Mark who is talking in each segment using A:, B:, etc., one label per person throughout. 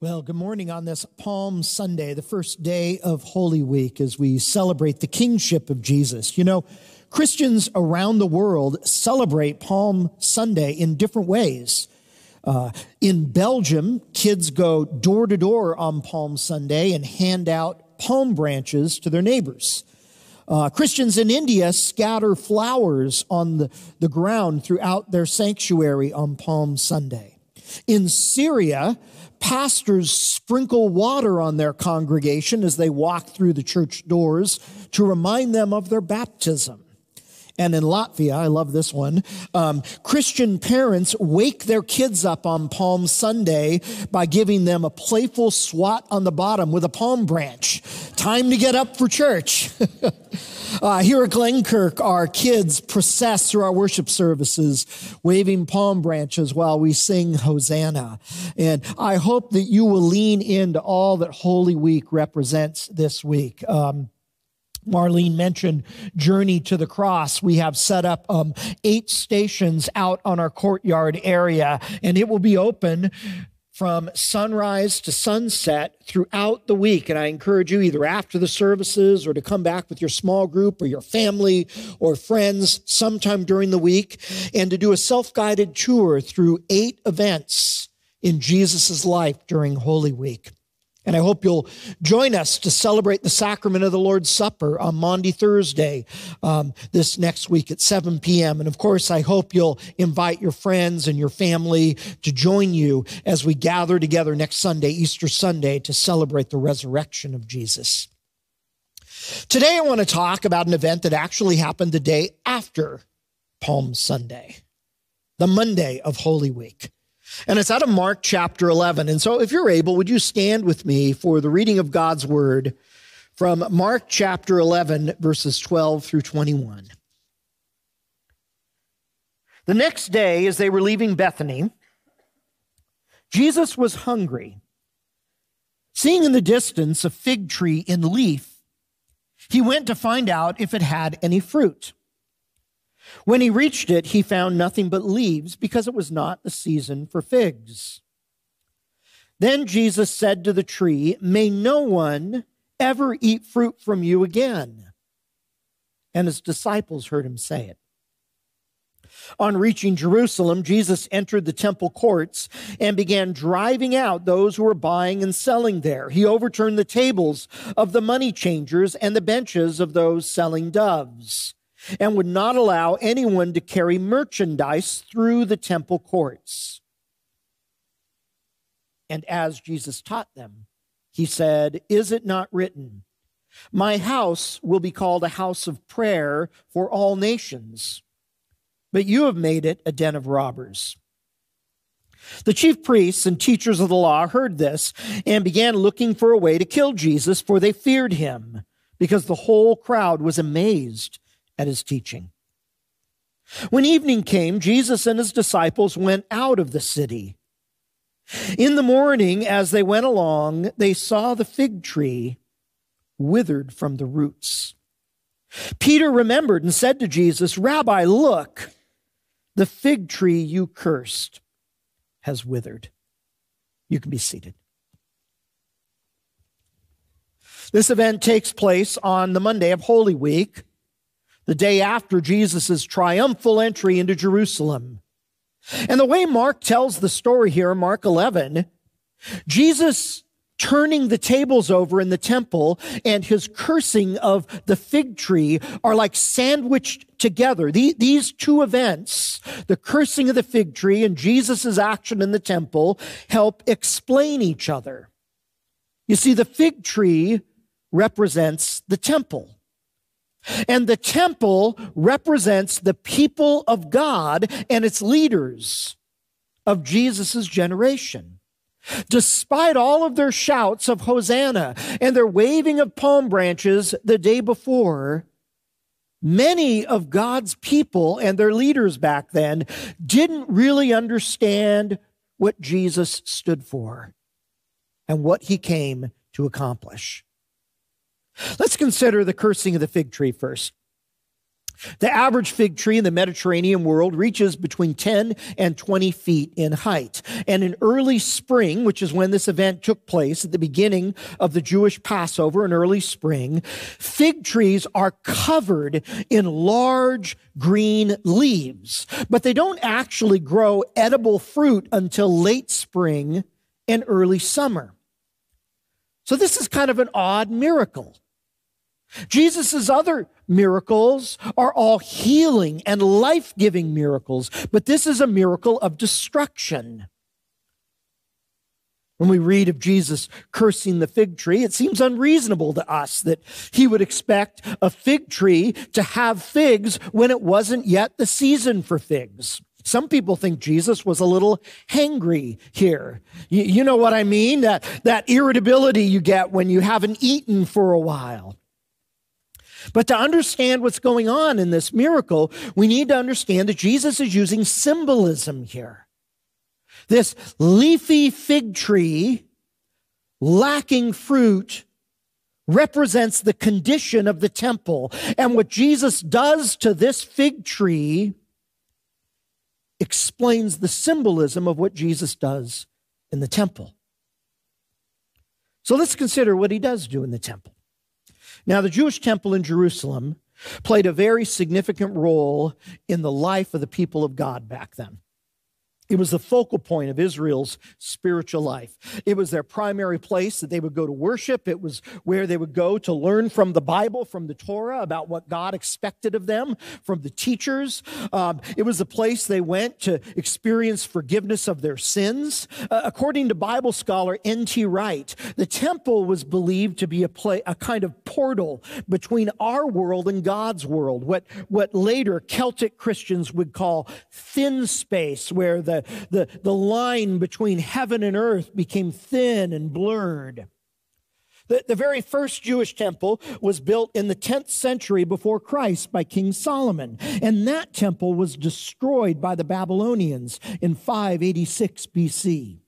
A: Well, good morning on this Palm Sunday, the first day of Holy Week, as we celebrate the kingship of Jesus. You know, Christians around the world celebrate Palm Sunday in different ways. Uh, in Belgium, kids go door to door on Palm Sunday and hand out palm branches to their neighbors. Uh, Christians in India scatter flowers on the, the ground throughout their sanctuary on Palm Sunday. In Syria, pastors sprinkle water on their congregation as they walk through the church doors to remind them of their baptism. And in Latvia, I love this one, um, Christian parents wake their kids up on Palm Sunday by giving them a playful swat on the bottom with a palm branch. Time to get up for church. Uh, here at Glenkirk, our kids process through our worship services, waving palm branches while we sing Hosanna. And I hope that you will lean into all that Holy Week represents this week. Um, Marlene mentioned Journey to the Cross. We have set up um, eight stations out on our courtyard area, and it will be open from sunrise to sunset throughout the week. And I encourage you either after the services or to come back with your small group or your family or friends sometime during the week and to do a self-guided tour through eight events in Jesus' life during Holy Week. And I hope you'll join us to celebrate the sacrament of the Lord's Supper on Maundy Thursday um, this next week at 7 p.m. And of course, I hope you'll invite your friends and your family to join you as we gather together next Sunday, Easter Sunday, to celebrate the resurrection of Jesus. Today, I want to talk about an event that actually happened the day after Palm Sunday, the Monday of Holy Week. And it's out of Mark chapter 11. And so if you're able, would you stand with me for the reading of God's word from Mark chapter 11, verses 12 through 21. The next day, as they were leaving Bethany, Jesus was hungry. Seeing in the distance a fig tree in leaf, he went to find out if it had any fruit. When he reached it, he found nothing but leaves because it was not the season for figs. Then Jesus said to the tree, May no one ever eat fruit from you again. And his disciples heard him say it. On reaching Jerusalem, Jesus entered the temple courts and began driving out those who were buying and selling there. He overturned the tables of the money changers and the benches of those selling doves and would not allow anyone to carry merchandise through the temple courts. And as Jesus taught them, he said, Is it not written, My house will be called a house of prayer for all nations, but you have made it a den of robbers. The chief priests and teachers of the law heard this and began looking for a way to kill Jesus, for they feared him, because the whole crowd was amazed at his teaching. When evening came, Jesus and his disciples went out of the city. In the morning, as they went along, they saw the fig tree withered from the roots. Peter remembered and said to Jesus, Rabbi, look, the fig tree you cursed has withered. You can be seated. This event takes place on the Monday of Holy Week the day after Jesus' triumphal entry into Jerusalem. And the way Mark tells the story here, Mark 11, Jesus turning the tables over in the temple and his cursing of the fig tree are like sandwiched together. These two events, the cursing of the fig tree and Jesus' action in the temple, help explain each other. You see, the fig tree represents the temple. And the temple represents the people of God and its leaders of Jesus' generation. Despite all of their shouts of Hosanna and their waving of palm branches the day before, many of God's people and their leaders back then didn't really understand what Jesus stood for and what he came to accomplish. Let's consider the cursing of the fig tree first. The average fig tree in the Mediterranean world reaches between 10 and 20 feet in height. And in early spring, which is when this event took place at the beginning of the Jewish Passover in early spring, fig trees are covered in large green leaves, but they don't actually grow edible fruit until late spring and early summer. So this is kind of an odd miracle. Jesus' other miracles are all healing and life giving miracles, but this is a miracle of destruction. When we read of Jesus cursing the fig tree, it seems unreasonable to us that he would expect a fig tree to have figs when it wasn't yet the season for figs. Some people think Jesus was a little hangry here. You, you know what I mean? That, that irritability you get when you haven't eaten for a while. But to understand what's going on in this miracle, we need to understand that Jesus is using symbolism here. This leafy fig tree, lacking fruit, represents the condition of the temple. And what Jesus does to this fig tree explains the symbolism of what Jesus does in the temple. So let's consider what he does do in the temple. Now, the Jewish temple in Jerusalem played a very significant role in the life of the people of God back then. It was the focal point of Israel's spiritual life. It was their primary place that they would go to worship. It was where they would go to learn from the Bible, from the Torah, about what God expected of them, from the teachers. Um, it was the place they went to experience forgiveness of their sins. Uh, according to Bible scholar N.T. Wright, the temple was believed to be a, play, a kind of portal between our world and God's world, what, what later Celtic Christians would call thin space, where the the, line between heaven and earth became thin and blurred. The, the very first Jewish temple was built in the 10th century before Christ by King Solomon, and that temple was destroyed by the Babylonians in 586 BC.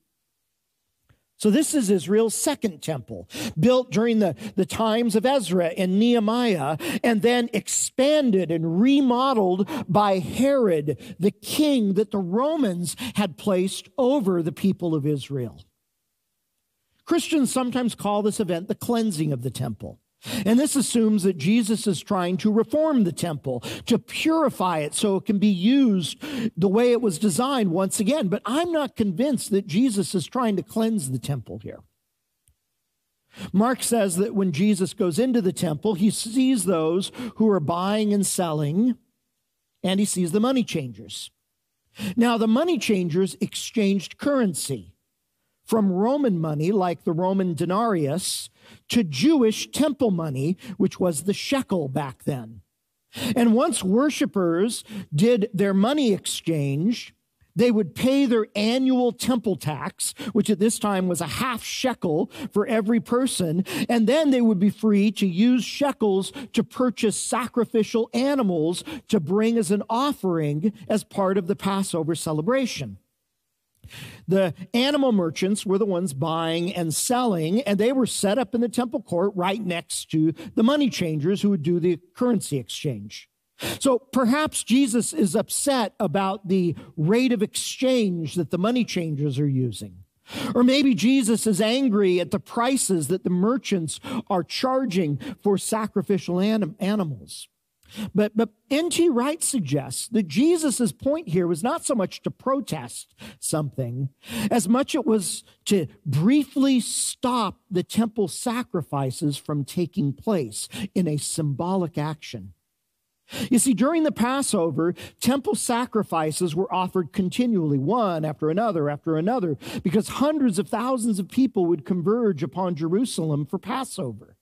A: So this is Israel's second temple, built during the, the times of Ezra and Nehemiah, and then expanded and remodeled by Herod, the king that the Romans had placed over the people of Israel. Christians sometimes call this event the cleansing of the temple. And this assumes that Jesus is trying to reform the temple, to purify it so it can be used the way it was designed once again. But I'm not convinced that Jesus is trying to cleanse the temple here. Mark says that when Jesus goes into the temple, he sees those who are buying and selling, and he sees the money changers. Now, the money changers exchanged currency from Roman money, like the Roman denarius, to Jewish temple money, which was the shekel back then. And once worshipers did their money exchange, they would pay their annual temple tax, which at this time was a half shekel for every person, and then they would be free to use shekels to purchase sacrificial animals to bring as an offering as part of the Passover celebration. The animal merchants were the ones buying and selling, and they were set up in the temple court right next to the money changers who would do the currency exchange. So perhaps Jesus is upset about the rate of exchange that the money changers are using. Or maybe Jesus is angry at the prices that the merchants are charging for sacrificial anim- animals. But, but N.T. Wright suggests that Jesus' point here was not so much to protest something as much it was to briefly stop the temple sacrifices from taking place in a symbolic action. You see, during the Passover, temple sacrifices were offered continually, one after another after another, because hundreds of thousands of people would converge upon Jerusalem for Passover.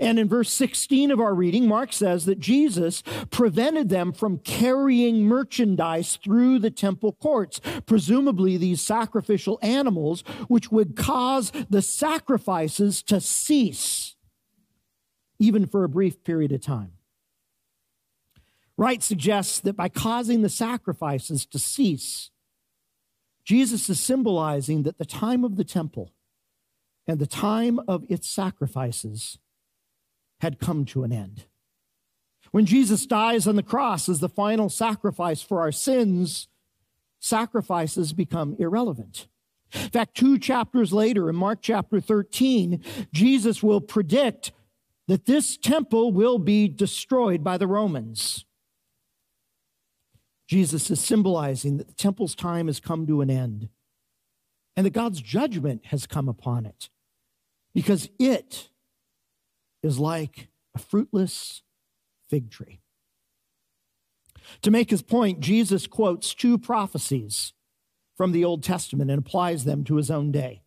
A: And in verse 16 of our reading, Mark says that Jesus prevented them from carrying merchandise through the temple courts, presumably these sacrificial animals, which would cause the sacrifices to cease, even for a brief period of time. Wright suggests that by causing the sacrifices to cease, Jesus is symbolizing that the time of the temple and the time of its sacrifices had come to an end. When Jesus dies on the cross as the final sacrifice for our sins, sacrifices become irrelevant. In fact, two chapters later, in Mark chapter 13, Jesus will predict that this temple will be destroyed by the Romans. Jesus is symbolizing that the temple's time has come to an end and that God's judgment has come upon it because it is like a fruitless fig tree. To make his point, Jesus quotes two prophecies from the Old Testament and applies them to his own day.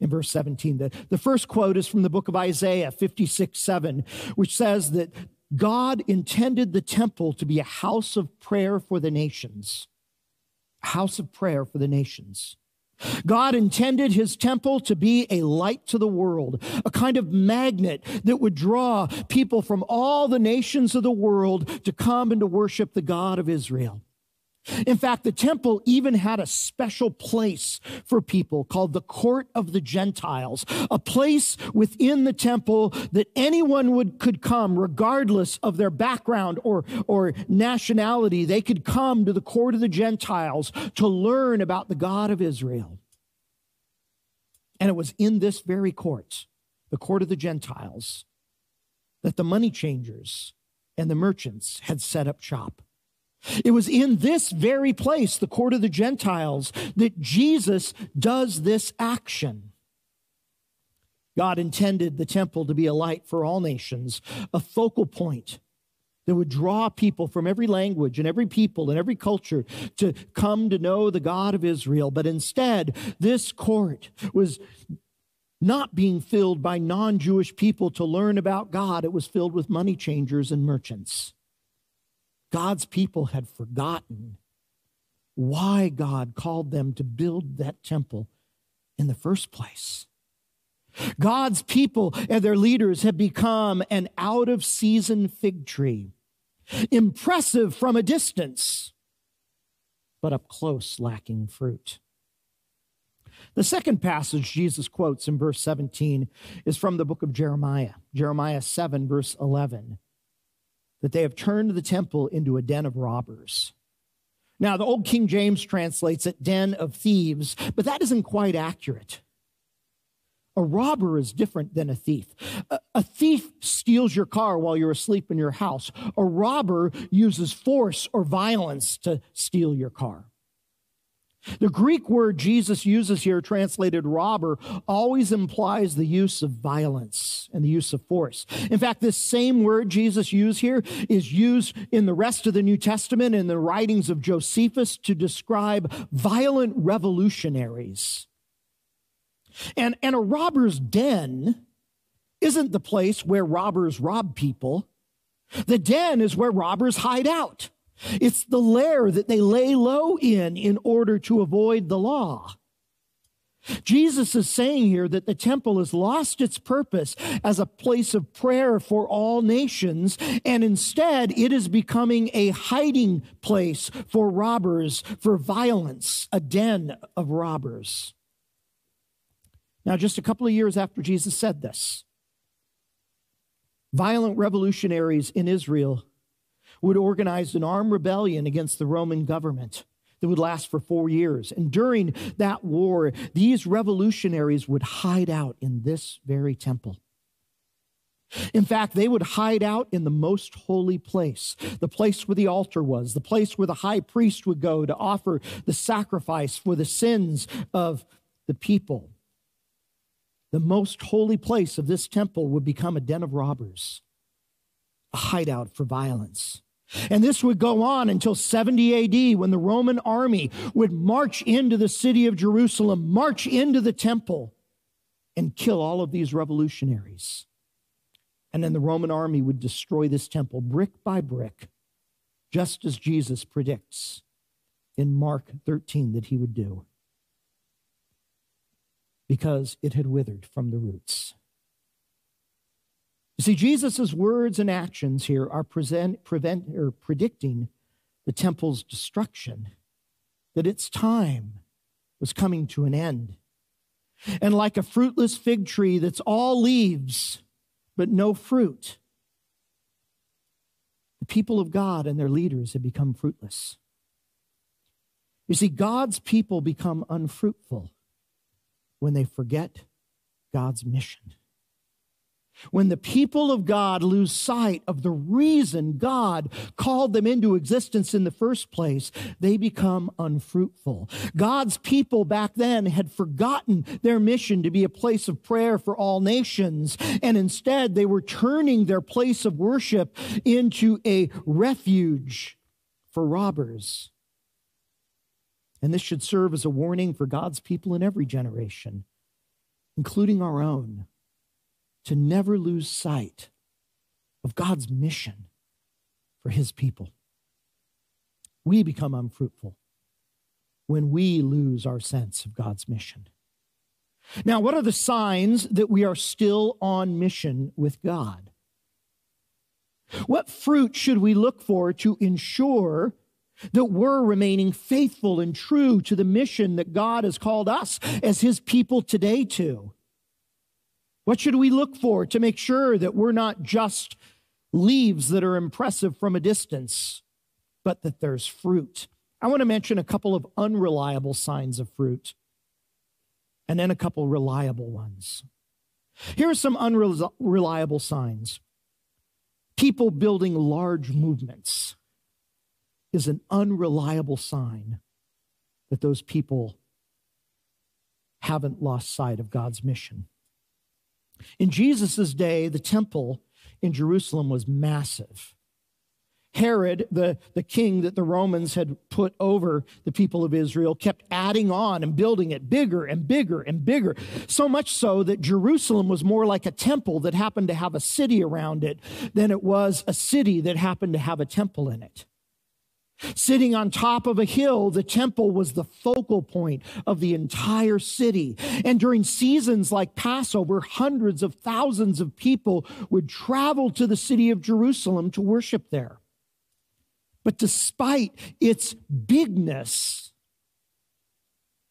A: In verse 17, the, the first quote is from the book of Isaiah 56 7, which says that God intended the temple to be a house of prayer for the nations. House of prayer for the nations. God intended his temple to be a light to the world, a kind of magnet that would draw people from all the nations of the world to come and to worship the God of Israel. In fact, the temple even had a special place for people called the court of the Gentiles, a place within the temple that anyone would, could come regardless of their background or, or nationality. They could come to the court of the Gentiles to learn about the God of Israel. And it was in this very court, the court of the Gentiles, that the money changers and the merchants had set up shop. It was in this very place, the court of the Gentiles, that Jesus does this action. God intended the temple to be a light for all nations, a focal point that would draw people from every language and every people and every culture to come to know the God of Israel. But instead, this court was not being filled by non Jewish people to learn about God, it was filled with money changers and merchants. God's people had forgotten why God called them to build that temple in the first place. God's people and their leaders have become an out of season fig tree, impressive from a distance, but up close lacking fruit. The second passage Jesus quotes in verse 17 is from the book of Jeremiah, Jeremiah 7, verse 11 that they have turned the temple into a den of robbers. Now, the old King James translates it den of thieves, but that isn't quite accurate. A robber is different than a thief. A, a, thief steals your car while you're asleep in your house. A robber uses force or violence to steal your car. The Greek word Jesus uses here, translated robber, always implies the use of violence and the use of force. In fact, this same word Jesus used here is used in the rest of the New Testament in the writings of Josephus to describe violent revolutionaries. And, and a robber's den isn't the place where robbers rob people. The den is where robbers hide out. It's the lair that they lay low in in order to avoid the law. Jesus is saying here that the temple has lost its purpose as a place of prayer for all nations, and instead it is becoming a hiding place for robbers, for violence, a den of robbers. Now, just a couple of years after Jesus said this, violent revolutionaries in Israel would organize an armed rebellion against the Roman government that would last for four years. And during that war, these revolutionaries would hide out in this very temple. In fact, they would hide out in the most holy place, the place where the altar was, the place where the high priest would go to offer the sacrifice for the sins of the people. The most holy place of this temple would become a den of robbers, a hideout for violence. And this would go on until 70 AD when the Roman army would march into the city of Jerusalem, march into the temple, and kill all of these revolutionaries. And then the Roman army would destroy this temple brick by brick, just as Jesus predicts in Mark 13 that he would do, because it had withered from the roots. You see, Jesus' words and actions here are present, prevent, or predicting the temple's destruction, that its time was coming to an end. And like a fruitless fig tree that's all leaves but no fruit, the people of God and their leaders had become fruitless. You see, God's people become unfruitful when they forget God's mission. When the people of God lose sight of the reason God called them into existence in the first place, they become unfruitful. God's people back then had forgotten their mission to be a place of prayer for all nations, and instead they were turning their place of worship into a refuge for robbers. And this should serve as a warning for God's people in every generation, including our own to never lose sight of God's mission for his people. We become unfruitful when we lose our sense of God's mission. Now, what are the signs that we are still on mission with God? What fruit should we look for to ensure that we're remaining faithful and true to the mission that God has called us as His people today to? What should we look for to make sure that we're not just leaves that are impressive from a distance, but that there's fruit? I want to mention a couple of unreliable signs of fruit and then a couple reliable ones. Here are some unreliable signs. People building large movements is an unreliable sign that those people haven't lost sight of God's mission. In Jesus' day, the temple in Jerusalem was massive. Herod, the, the king that the Romans had put over the people of Israel, kept adding on and building it bigger and bigger and bigger. So much so that Jerusalem was more like a temple that happened to have a city around it than it was a city that happened to have a temple in it. Sitting on top of a hill, the temple was the focal point of the entire city. And during seasons like Passover, hundreds of thousands of people would travel to the city of Jerusalem to worship there. But despite its bigness,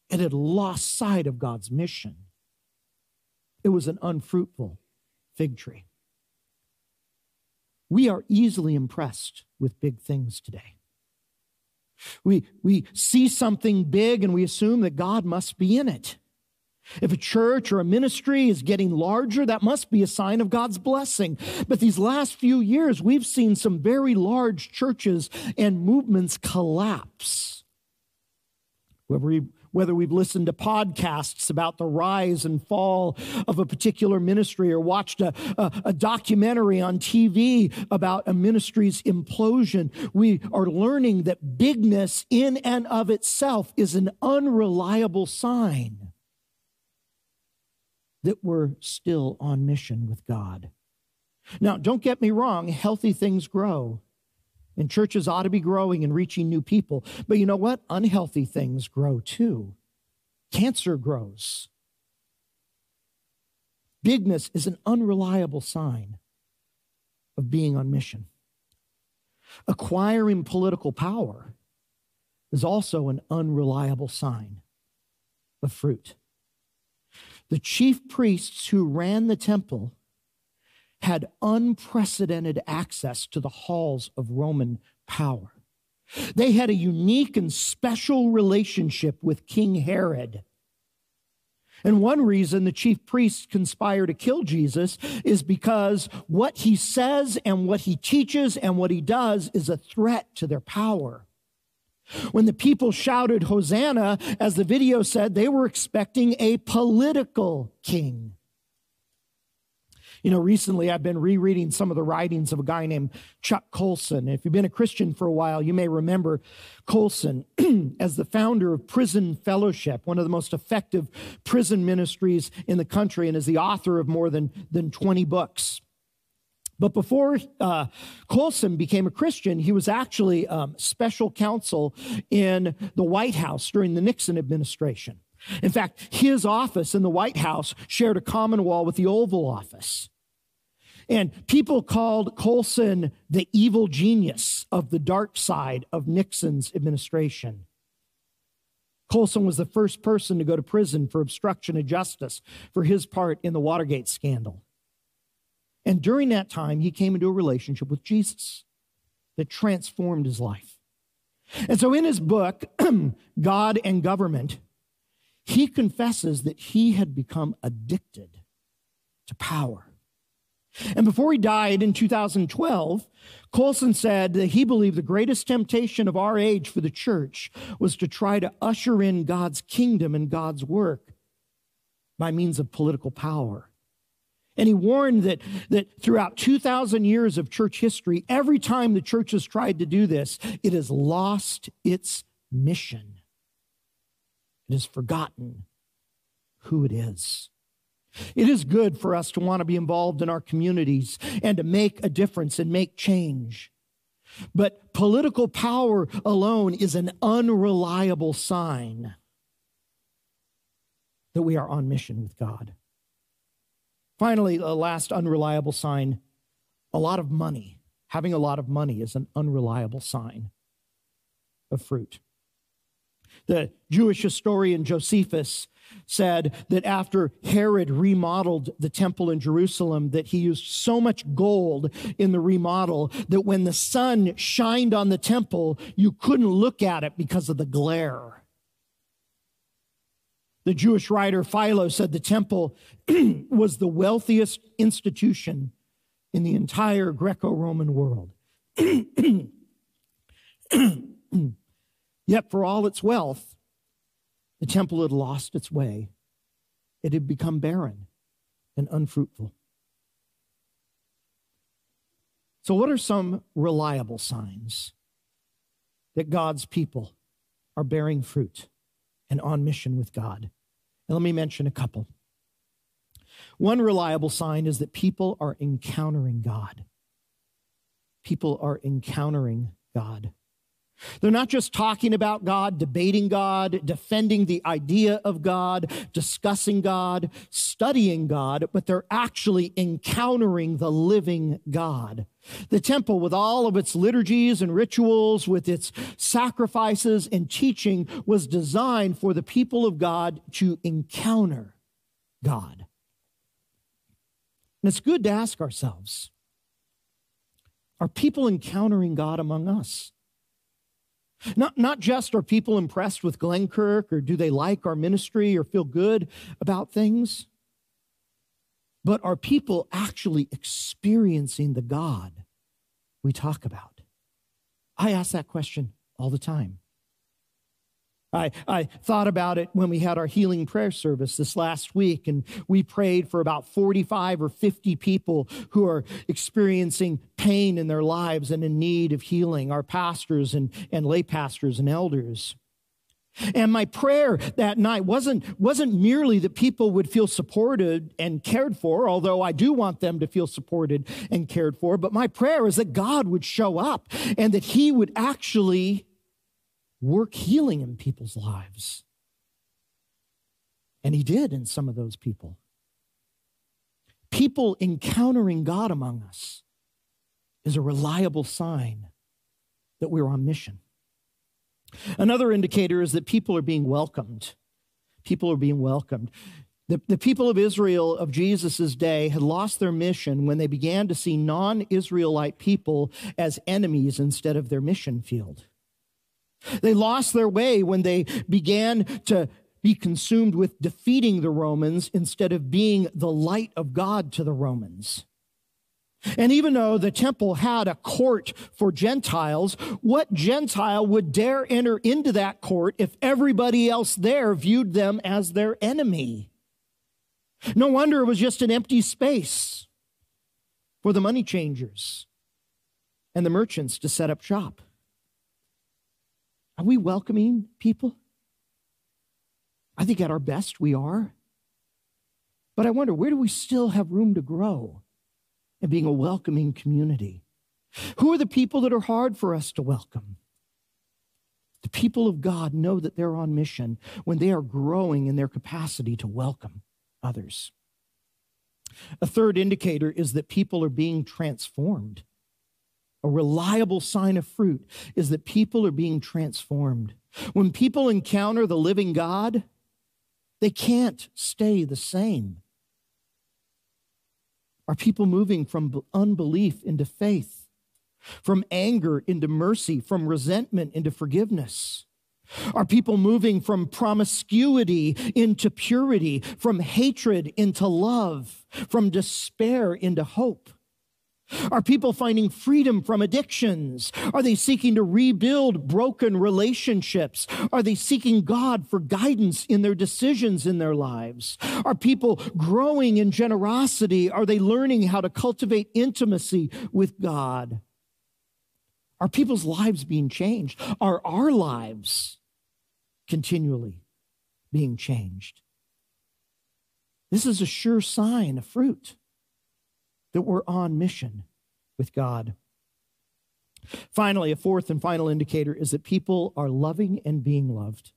A: it had lost sight of God's mission. It was an unfruitful fig tree. We are easily impressed with big things today. We, we see something big and we assume that God must be in it. If a church or a ministry is getting larger, that must be a sign of God's blessing. But these last few years, we've seen some very large churches and movements collapse. We, whether we've listened to podcasts about the rise and fall of a particular ministry or watched a, a, a, documentary on TV about a ministry's implosion, we are learning that bigness in and of itself is an unreliable sign that we're still on mission with God. Now, don't get me wrong, healthy things grow. And churches ought to be growing and reaching new people. But you know what? Unhealthy things grow too. Cancer grows. Bigness is an unreliable sign of being on mission. Acquiring political power is also an unreliable sign of fruit. The chief priests who ran the temple had unprecedented access to the halls of Roman power. They had a unique and special relationship with King Herod. And one reason the chief priests conspire to kill Jesus is because what he says and what he teaches and what he does is a threat to their power. When the people shouted Hosanna, as the video said, they were expecting a political king. You know, recently I've been rereading some of the writings of a guy named Chuck Colson. If you've been a Christian for a while, you may remember Colson as the founder of Prison Fellowship, one of the most effective prison ministries in the country, and as the author of more than, than 20 books. But before uh, Colson became a Christian, he was actually um, special counsel in the White House during the Nixon administration. In fact, his office in the White House shared a common wall with the Oval Office. And people called Colson the evil genius of the dark side of Nixon's administration. Colson was the first person to go to prison for obstruction of justice for his part in the Watergate scandal. And during that time, he came into a relationship with Jesus. that transformed his life. And so in his book, God and Government, he confesses that he had become addicted to power. And before he died in 2012, Colson said that he believed the greatest temptation of our age for the church was to try to usher in God's kingdom and God's work by means of political power. And he warned that, that throughout 2,000 years of church history, every time the church has tried to do this, it has lost its mission. It has forgotten who it is. It is good for us to want to be involved in our communities and to make a difference and make change. But political power alone is an unreliable sign that we are on mission with God. Finally, a last unreliable sign a lot of money. Having a lot of money is an unreliable sign of fruit. The Jewish historian Josephus said that after Herod remodeled the temple in Jerusalem, that he used so much gold in the remodel that when the sun shined on the temple, you couldn't look at it because of the glare. The Jewish writer Philo said the temple was the wealthiest institution in the entire Greco Roman world. Yet, for all its wealth, the temple had lost its way. It had become barren and unfruitful. So, what are some reliable signs that God's people are bearing fruit and on mission with God? And let me mention a couple. One reliable sign is that people are encountering God. People are encountering God. They're not just talking about God, debating God, defending the idea of God, discussing God, studying God, but they're actually encountering the living God. The temple, with all of its liturgies and rituals, with its sacrifices and teaching, was designed for the people of God to encounter God. And it's good to ask ourselves are people encountering God among us? Not, not just are people impressed with Glenkirk or do they like our ministry or feel good about things, but are people actually experiencing the God we talk about? I ask that question all the time. I, I thought about it when we had our healing prayer service this last week, and we prayed for about 45 or 50 people who are experiencing pain in their lives and in need of healing, our pastors and, and lay pastors and elders. And my prayer that night wasn't, wasn't merely that people would feel supported and cared for, although I do want them to feel supported and cared for, but my prayer is that God would show up and that He would actually work healing in people's lives. And he did in some of those people. People encountering God among us is a reliable sign that we're on mission. Another indicator is that people are being welcomed. People are being welcomed. The, the people of Israel of Jesus' day had lost their mission when they began to see non Israelite people as enemies instead of their mission field. They lost their way when they began to be consumed with defeating the Romans instead of being the light of God to the Romans. And even though the temple had a court for Gentiles, what Gentile would dare enter into that court if everybody else there viewed them as their enemy? No wonder it was just an empty space for the money changers and the merchants to set up shop. Are we welcoming people? I think at our best we are. But I wonder, where do we still have room to grow in being a welcoming community? Who are the people that are hard for us to welcome? The people of God know that they're on mission when they are growing in their capacity to welcome others. A third indicator is that people are being transformed a reliable sign of fruit is that people are being transformed. When people encounter the living God, they can't stay the same. Are people moving from unbelief into faith? from anger into mercy, from resentment into forgiveness? Are people moving from promiscuity into purity, from hatred into love, from despair into hope? Are people finding freedom from addictions? Are they seeking to rebuild broken relationships? Are they seeking God for guidance in their decisions in their lives? Are people growing in generosity? Are they learning how to cultivate intimacy with God? Are people's lives being changed? Are our lives continually being changed? This is a sure sign of fruit that we're on mission with God. Finally, a fourth and final indicator is that people are loving and being loved.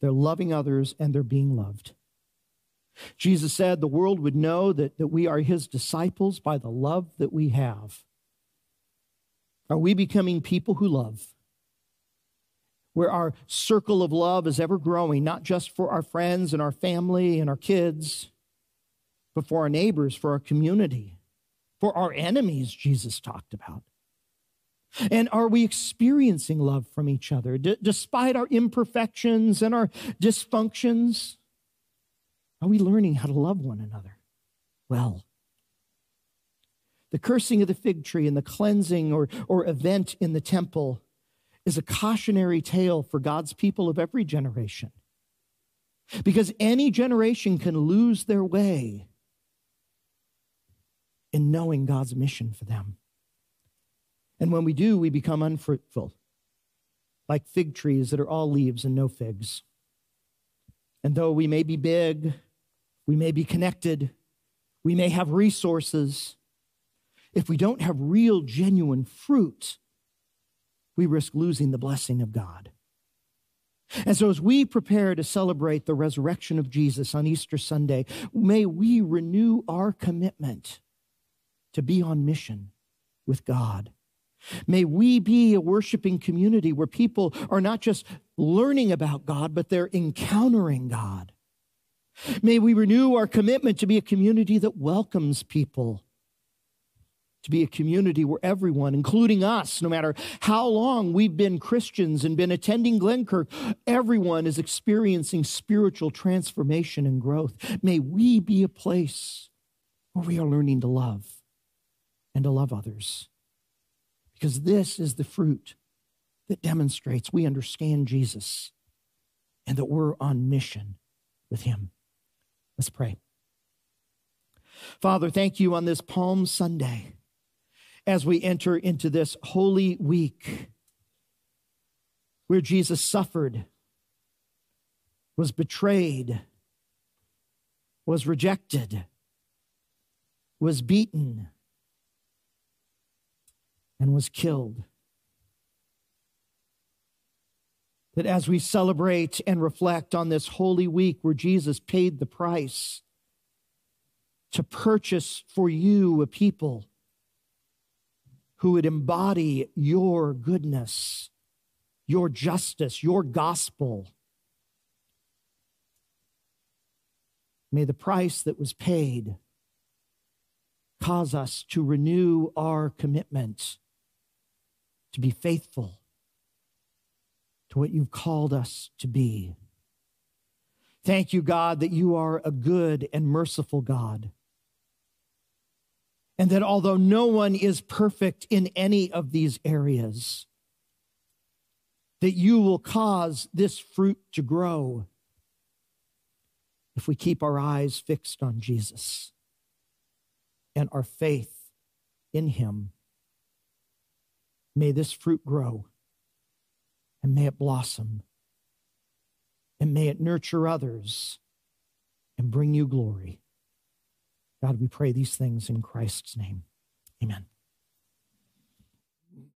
A: They're loving others and they're being loved. Jesus said the world would know that, that we are his disciples by the love that we have. Are we becoming people who love? Where our circle of love is ever growing, not just for our friends and our family and our kids, but for our neighbors, for our community, for our enemies, Jesus talked about. And are we experiencing love from each other D- despite our imperfections and our dysfunctions? Are we learning how to love one another well? The cursing of the fig tree and the cleansing or, or event in the temple is a cautionary tale for God's people of every generation. Because any generation can lose their way in knowing God's mission for them. And when we do, we become unfruitful, like fig trees that are all leaves and no figs. And though we may be big, we may be connected, we may have resources, if we don't have real, genuine fruit, we risk losing the blessing of God. And so, as we prepare to celebrate the resurrection of Jesus on Easter Sunday, may we renew our commitment to be on mission with God. May we be a worshiping community where people are not just learning about God, but they're encountering God. May we renew our commitment to be a community that welcomes people, to be a community where everyone, including us, no matter how long we've been Christians and been attending Glenkirk, everyone is experiencing spiritual transformation and growth. May we be a place where we are learning to love and to love others. Because this is the fruit that demonstrates we understand Jesus and that we're on mission with him. Let's pray. Father, thank you on this Palm Sunday as we enter into this holy week where Jesus suffered, was betrayed, was rejected, was beaten, and was killed. That as we celebrate and reflect on this holy week where Jesus paid the price to purchase for you a people who would embody your goodness, your justice, your gospel. May the price that was paid cause us to renew our commitment to be faithful to what you've called us to be. Thank you, God, that you are a good and merciful God. And that although no one is perfect in any of these areas, that you will cause this fruit to grow if we keep our eyes fixed on Jesus and our faith in him May this fruit grow and may it blossom and may it nurture others and bring you glory. God, we pray these things in Christ's name. Amen.